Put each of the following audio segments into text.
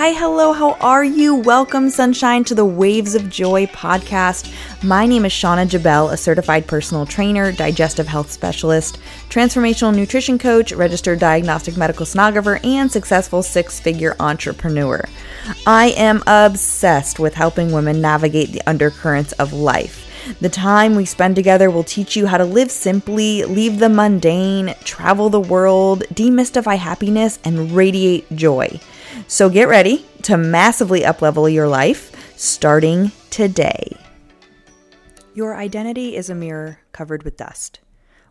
Hi, hello, how are you? Welcome, sunshine, to the Waves of Joy podcast. My name is Shauna Jabel, a certified personal trainer, digestive health specialist, transformational nutrition coach, registered diagnostic medical sonographer, and successful six figure entrepreneur. I am obsessed with helping women navigate the undercurrents of life. The time we spend together will teach you how to live simply, leave the mundane, travel the world, demystify happiness, and radiate joy. So get ready to massively uplevel your life starting today. Your identity is a mirror covered with dust.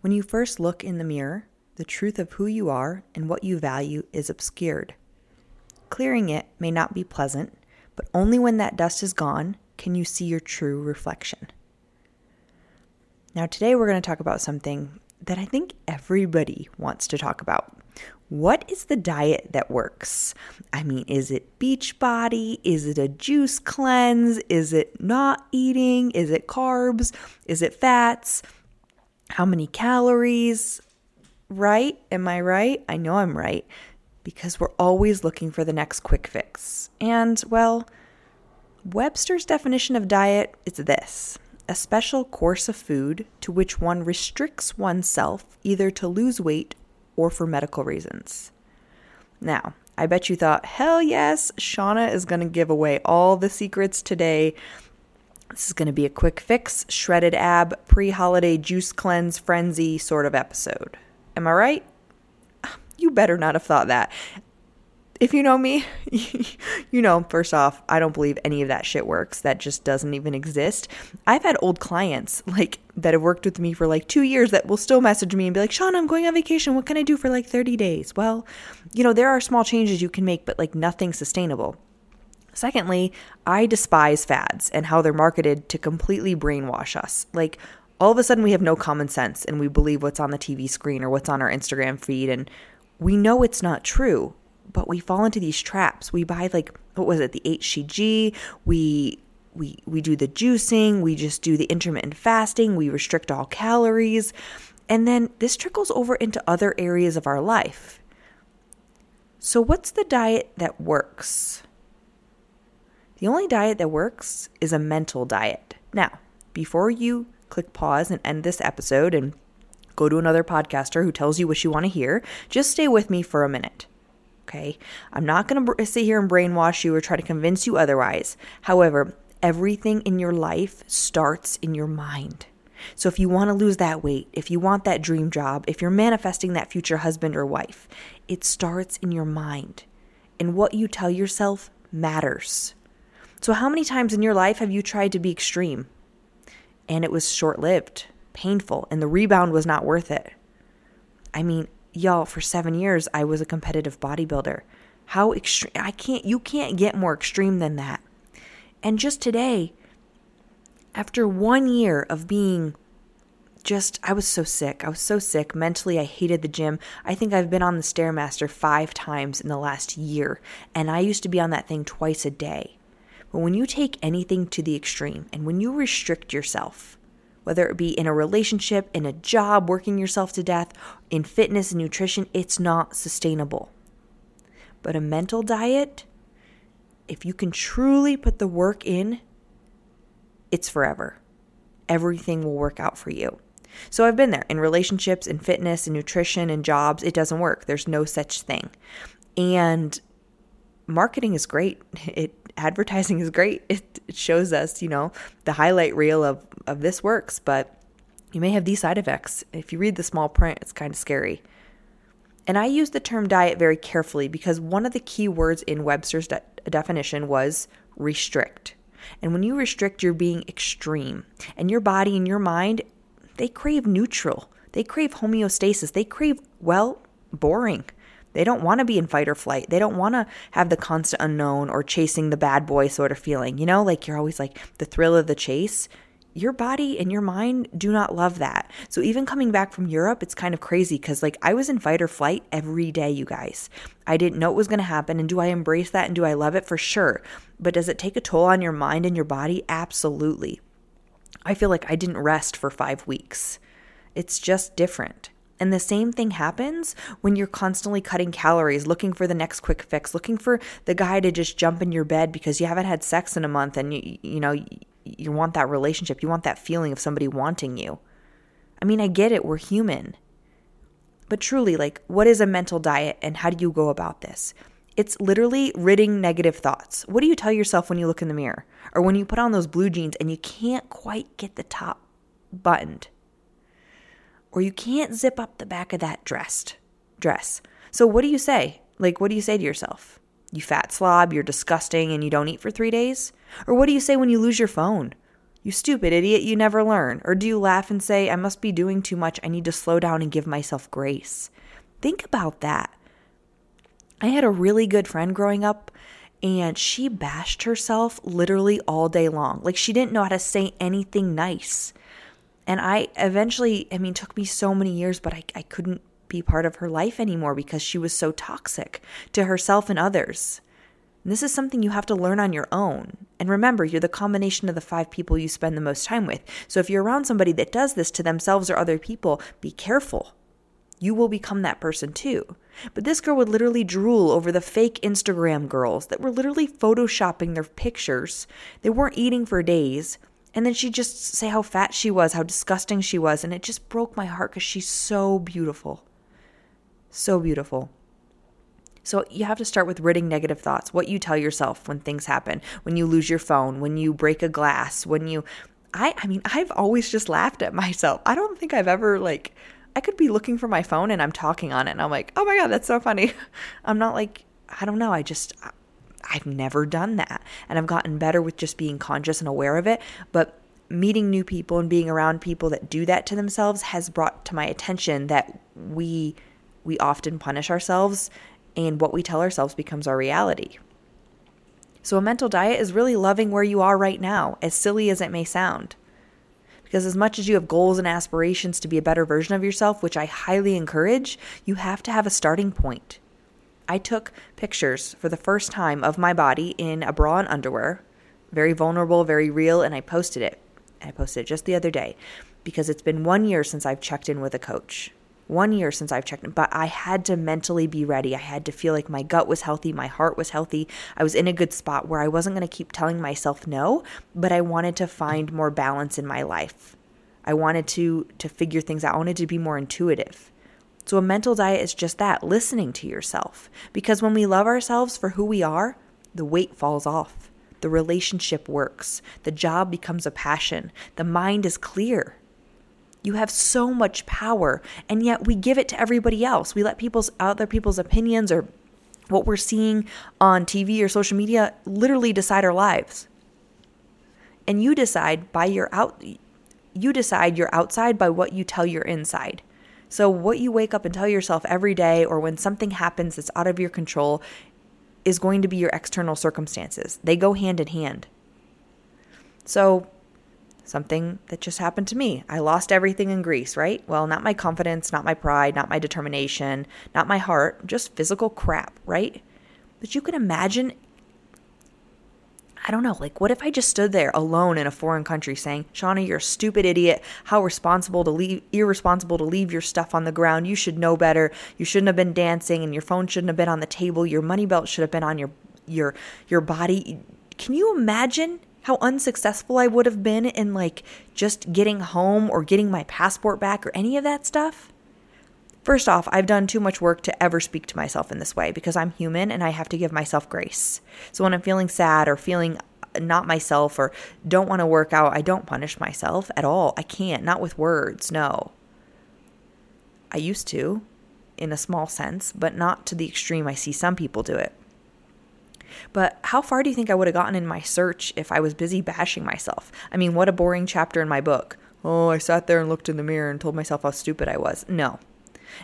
When you first look in the mirror, the truth of who you are and what you value is obscured. Clearing it may not be pleasant, but only when that dust is gone can you see your true reflection. Now, today we're going to talk about something that I think everybody wants to talk about what is the diet that works? I mean, is it Beachbody? Is it a juice cleanse? Is it not eating? Is it carbs? Is it fats? How many calories? Right? Am I right? I know I'm right because we're always looking for the next quick fix. And, well, Webster's definition of diet is this a special course of food to which one restricts oneself either to lose weight or for medical reasons. Now, I bet you thought, hell yes, Shauna is going to give away all the secrets today. This is going to be a quick fix, shredded ab, pre holiday juice cleanse frenzy sort of episode. Am I right? You better not have thought that if you know me, you know, first off, I don't believe any of that shit works. That just doesn't even exist. I've had old clients like that have worked with me for like two years that will still message me and be like, Sean, I'm going on vacation. What can I do for like 30 days? Well, you know, there are small changes you can make, but like nothing sustainable. Secondly, I despise fads and how they're marketed to completely brainwash us. Like, all of a sudden, we have no common sense and we believe what's on the TV screen or what's on our Instagram feed, and we know it's not true but we fall into these traps. We buy like what was it, the HCG, we we we do the juicing, we just do the intermittent fasting, we restrict all calories, and then this trickles over into other areas of our life. So what's the diet that works? The only diet that works is a mental diet. Now, before you click pause and end this episode and go to another podcaster who tells you what you want to hear, just stay with me for a minute. Okay. I'm not going to sit here and brainwash you or try to convince you otherwise. However, everything in your life starts in your mind. So if you want to lose that weight, if you want that dream job, if you're manifesting that future husband or wife, it starts in your mind. And what you tell yourself matters. So, how many times in your life have you tried to be extreme and it was short lived, painful, and the rebound was not worth it? I mean, y'all, for seven years, I was a competitive bodybuilder. How extreme, I can't, you can't get more extreme than that. And just today, after one year of being just, I was so sick. I was so sick. Mentally, I hated the gym. I think I've been on the Stairmaster five times in the last year, and I used to be on that thing twice a day. But when you take anything to the extreme and when you restrict yourself, whether it be in a relationship, in a job, working yourself to death, in fitness and nutrition, it's not sustainable. But a mental diet, if you can truly put the work in, it's forever. Everything will work out for you. So I've been there in relationships, in fitness, in nutrition, in jobs. It doesn't work. There's no such thing. And marketing is great. It advertising is great. It, it shows us, you know, the highlight reel of of this works, but you may have these side effects. If you read the small print, it's kind of scary. And I use the term diet very carefully because one of the key words in Webster's de- definition was restrict. And when you restrict, you're being extreme. And your body and your mind, they crave neutral. They crave homeostasis. They crave, well, boring. They don't want to be in fight or flight. They don't want to have the constant unknown or chasing the bad boy sort of feeling. You know, like you're always like the thrill of the chase your body and your mind do not love that. So even coming back from Europe, it's kind of crazy because like I was in fight or flight every day, you guys. I didn't know it was going to happen. And do I embrace that and do I love it? For sure. But does it take a toll on your mind and your body? Absolutely. I feel like I didn't rest for five weeks. It's just different. And the same thing happens when you're constantly cutting calories, looking for the next quick fix, looking for the guy to just jump in your bed because you haven't had sex in a month and you you know you want that relationship, you want that feeling of somebody wanting you. I mean, I get it, we're human. But truly, like what is a mental diet and how do you go about this? It's literally ridding negative thoughts. What do you tell yourself when you look in the mirror or when you put on those blue jeans and you can't quite get the top buttoned? Or you can't zip up the back of that dressed dress. So what do you say? Like what do you say to yourself? You fat slob, you're disgusting and you don't eat for 3 days? Or what do you say when you lose your phone? You stupid idiot, you never learn. Or do you laugh and say, I must be doing too much, I need to slow down and give myself grace? Think about that. I had a really good friend growing up and she bashed herself literally all day long. Like she didn't know how to say anything nice. And I eventually, I mean, took me so many years, but I, I couldn't be part of her life anymore because she was so toxic to herself and others. And this is something you have to learn on your own. And remember, you're the combination of the five people you spend the most time with. So if you're around somebody that does this to themselves or other people, be careful. You will become that person too. But this girl would literally drool over the fake Instagram girls that were literally photoshopping their pictures. They weren't eating for days. And then she'd just say how fat she was, how disgusting she was. And it just broke my heart because she's so beautiful. So beautiful. So you have to start with ridding negative thoughts. What you tell yourself when things happen, when you lose your phone, when you break a glass, when you I I mean, I've always just laughed at myself. I don't think I've ever like I could be looking for my phone and I'm talking on it and I'm like, "Oh my god, that's so funny." I'm not like I don't know, I just I've never done that. And I've gotten better with just being conscious and aware of it. But meeting new people and being around people that do that to themselves has brought to my attention that we we often punish ourselves and what we tell ourselves becomes our reality. So a mental diet is really loving where you are right now, as silly as it may sound. Because as much as you have goals and aspirations to be a better version of yourself, which I highly encourage, you have to have a starting point. I took pictures for the first time of my body in a bra and underwear, very vulnerable, very real, and I posted it. I posted it just the other day because it's been one year since I've checked in with a coach. One year since I've checked in, but I had to mentally be ready. I had to feel like my gut was healthy, my heart was healthy. I was in a good spot where I wasn't going to keep telling myself no, but I wanted to find more balance in my life. I wanted to to figure things out. I wanted to be more intuitive. So, a mental diet is just that listening to yourself. Because when we love ourselves for who we are, the weight falls off. The relationship works. The job becomes a passion. The mind is clear. You have so much power, and yet we give it to everybody else. We let people's other people's opinions or what we're seeing on TV or social media literally decide our lives. And you decide by your out you decide your outside by what you tell your inside. So, what you wake up and tell yourself every day, or when something happens that's out of your control, is going to be your external circumstances. They go hand in hand. So, something that just happened to me. I lost everything in Greece, right? Well, not my confidence, not my pride, not my determination, not my heart, just physical crap, right? But you can imagine I don't know, like what if I just stood there alone in a foreign country saying, Shauna, you're a stupid idiot. How responsible to leave irresponsible to leave your stuff on the ground. You should know better. You shouldn't have been dancing and your phone shouldn't have been on the table. Your money belt should have been on your your your body. Can you imagine how unsuccessful I would have been in like just getting home or getting my passport back or any of that stuff? First off, I've done too much work to ever speak to myself in this way because I'm human and I have to give myself grace. So when I'm feeling sad or feeling not myself or don't want to work out, I don't punish myself at all. I can't, not with words, no. I used to in a small sense, but not to the extreme I see some people do it. But how far do you think I would have gotten in my search if I was busy bashing myself? I mean, what a boring chapter in my book. Oh, I sat there and looked in the mirror and told myself how stupid I was. No,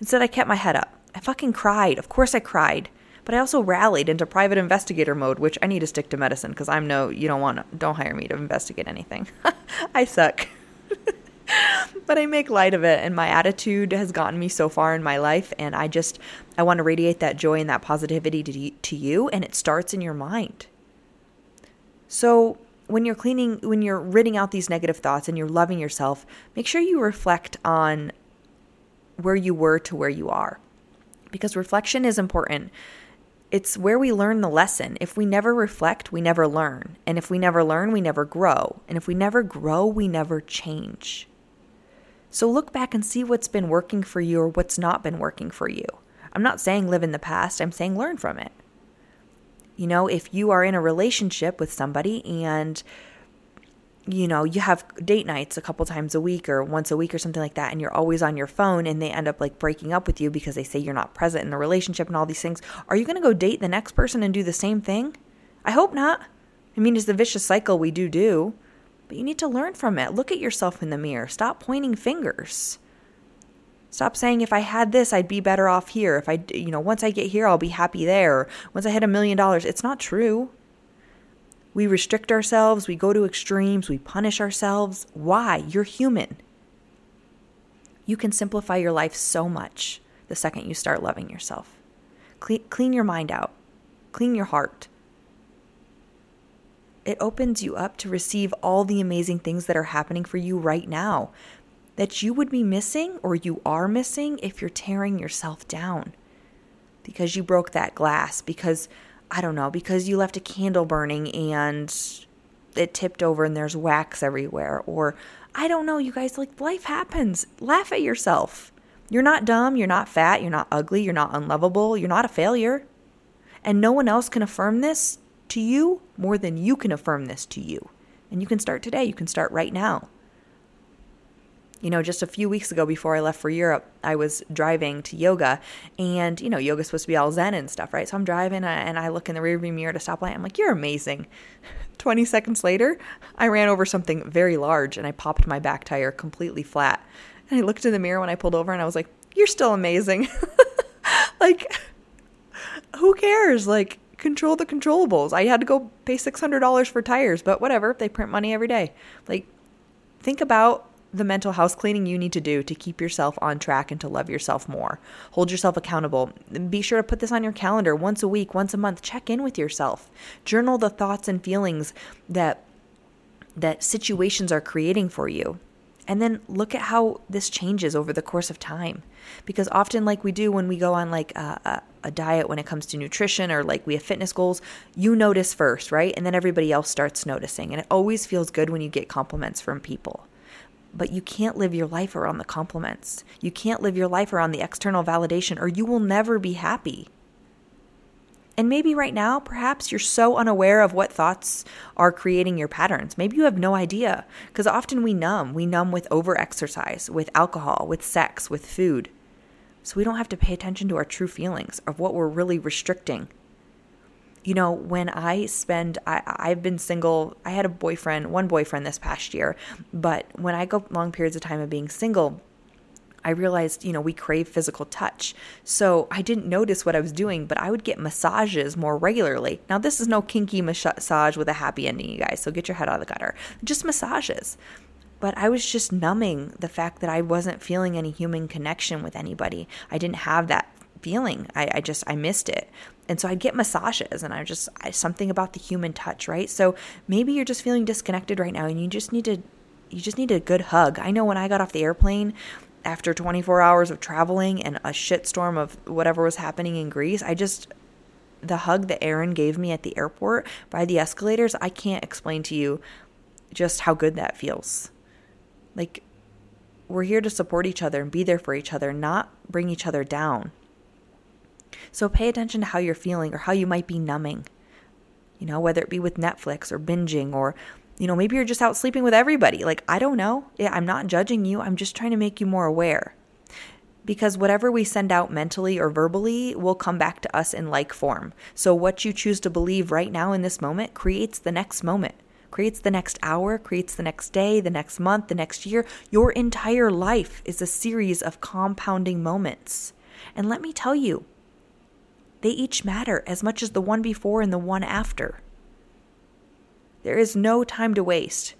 Instead, I kept my head up. I fucking cried. Of course, I cried. But I also rallied into private investigator mode, which I need to stick to medicine because I'm no, you don't want don't hire me to investigate anything. I suck. but I make light of it, and my attitude has gotten me so far in my life. And I just, I want to radiate that joy and that positivity to, to you, and it starts in your mind. So when you're cleaning, when you're ridding out these negative thoughts and you're loving yourself, make sure you reflect on where you were to where you are. Because reflection is important. It's where we learn the lesson. If we never reflect, we never learn. And if we never learn, we never grow. And if we never grow, we never change. So look back and see what's been working for you or what's not been working for you. I'm not saying live in the past, I'm saying learn from it. You know, if you are in a relationship with somebody and you know, you have date nights a couple times a week or once a week or something like that, and you're always on your phone and they end up like breaking up with you because they say you're not present in the relationship and all these things. Are you going to go date the next person and do the same thing? I hope not. I mean, it's the vicious cycle we do do, but you need to learn from it. Look at yourself in the mirror. Stop pointing fingers. Stop saying if I had this, I'd be better off here. If I, you know, once I get here, I'll be happy there. Once I hit a million dollars, it's not true. We restrict ourselves, we go to extremes, we punish ourselves. Why? You're human. You can simplify your life so much the second you start loving yourself. Clean, clean your mind out, clean your heart. It opens you up to receive all the amazing things that are happening for you right now that you would be missing or you are missing if you're tearing yourself down because you broke that glass, because I don't know, because you left a candle burning and it tipped over and there's wax everywhere. Or I don't know, you guys, like life happens. Laugh at yourself. You're not dumb, you're not fat, you're not ugly, you're not unlovable, you're not a failure. And no one else can affirm this to you more than you can affirm this to you. And you can start today, you can start right now. You know, just a few weeks ago before I left for Europe, I was driving to yoga, and you know, yoga's supposed to be all zen and stuff, right? So I'm driving, and I look in the rearview mirror to stoplight. I'm like, "You're amazing." 20 seconds later, I ran over something very large, and I popped my back tire completely flat. And I looked in the mirror when I pulled over, and I was like, "You're still amazing." like, who cares? Like, control the controllables. I had to go pay $600 for tires, but whatever. They print money every day. Like, think about the mental house cleaning you need to do to keep yourself on track and to love yourself more. Hold yourself accountable. Be sure to put this on your calendar once a week, once a month. Check in with yourself. Journal the thoughts and feelings that that situations are creating for you. And then look at how this changes over the course of time. Because often, like we do when we go on like a, a, a diet when it comes to nutrition or like we have fitness goals, you notice first, right? And then everybody else starts noticing. And it always feels good when you get compliments from people but you can't live your life around the compliments. You can't live your life around the external validation, or you will never be happy. And maybe right now, perhaps you're so unaware of what thoughts are creating your patterns. Maybe you have no idea, because often we numb. We numb with over exercise, with alcohol, with sex, with food. So we don't have to pay attention to our true feelings of what we're really restricting you know, when I spend, I, I've been single, I had a boyfriend, one boyfriend this past year, but when I go long periods of time of being single, I realized, you know, we crave physical touch. So I didn't notice what I was doing, but I would get massages more regularly. Now, this is no kinky massage with a happy ending, you guys. So get your head out of the gutter. Just massages. But I was just numbing the fact that I wasn't feeling any human connection with anybody. I didn't have that feeling. I, I just, I missed it and so I'd get massages and I just I, something about the human touch, right? So maybe you're just feeling disconnected right now and you just need to you just need a good hug. I know when I got off the airplane after 24 hours of traveling and a shitstorm of whatever was happening in Greece, I just the hug that Aaron gave me at the airport by the escalators, I can't explain to you just how good that feels. Like we're here to support each other and be there for each other, not bring each other down. So pay attention to how you're feeling or how you might be numbing. You know, whether it be with Netflix or binging or you know, maybe you're just out sleeping with everybody. Like, I don't know. Yeah, I'm not judging you. I'm just trying to make you more aware. Because whatever we send out mentally or verbally will come back to us in like form. So, what you choose to believe right now in this moment creates the next moment, creates the next hour, creates the next day, the next month, the next year. Your entire life is a series of compounding moments. And let me tell you, they each matter as much as the one before and the one after. There is no time to waste.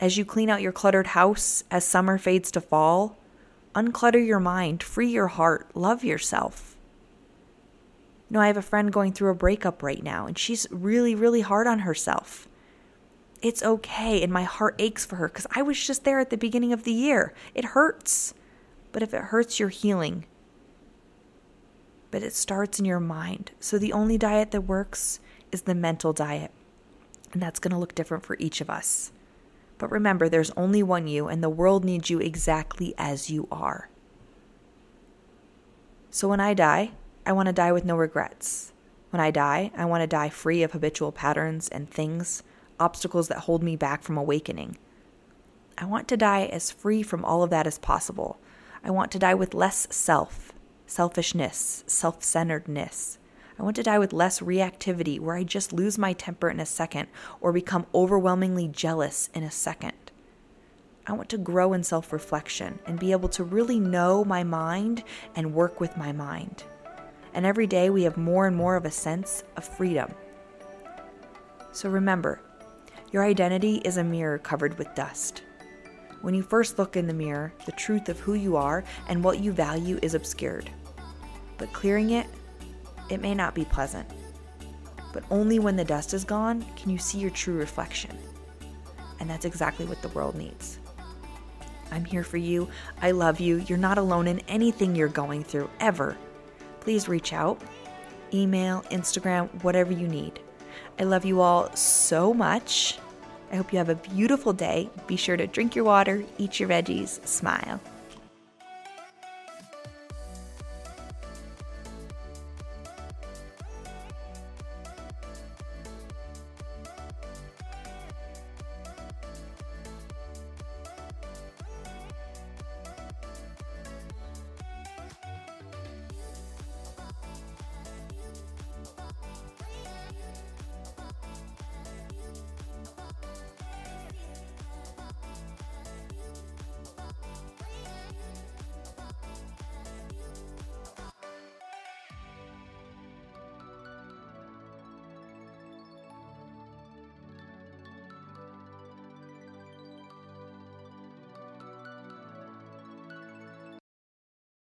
As you clean out your cluttered house as summer fades to fall, unclutter your mind, free your heart, love yourself. You know, I have a friend going through a breakup right now, and she's really, really hard on herself. It's okay, and my heart aches for her because I was just there at the beginning of the year. It hurts But if it hurts your healing, but it starts in your mind. So the only diet that works is the mental diet. And that's going to look different for each of us. But remember, there's only one you, and the world needs you exactly as you are. So when I die, I want to die with no regrets. When I die, I want to die free of habitual patterns and things, obstacles that hold me back from awakening. I want to die as free from all of that as possible. I want to die with less self, selfishness, self centeredness. I want to die with less reactivity, where I just lose my temper in a second or become overwhelmingly jealous in a second. I want to grow in self reflection and be able to really know my mind and work with my mind. And every day we have more and more of a sense of freedom. So remember, your identity is a mirror covered with dust. When you first look in the mirror, the truth of who you are and what you value is obscured. But clearing it, it may not be pleasant. But only when the dust is gone can you see your true reflection. And that's exactly what the world needs. I'm here for you. I love you. You're not alone in anything you're going through, ever. Please reach out, email, Instagram, whatever you need. I love you all so much. I hope you have a beautiful day. Be sure to drink your water, eat your veggies, smile.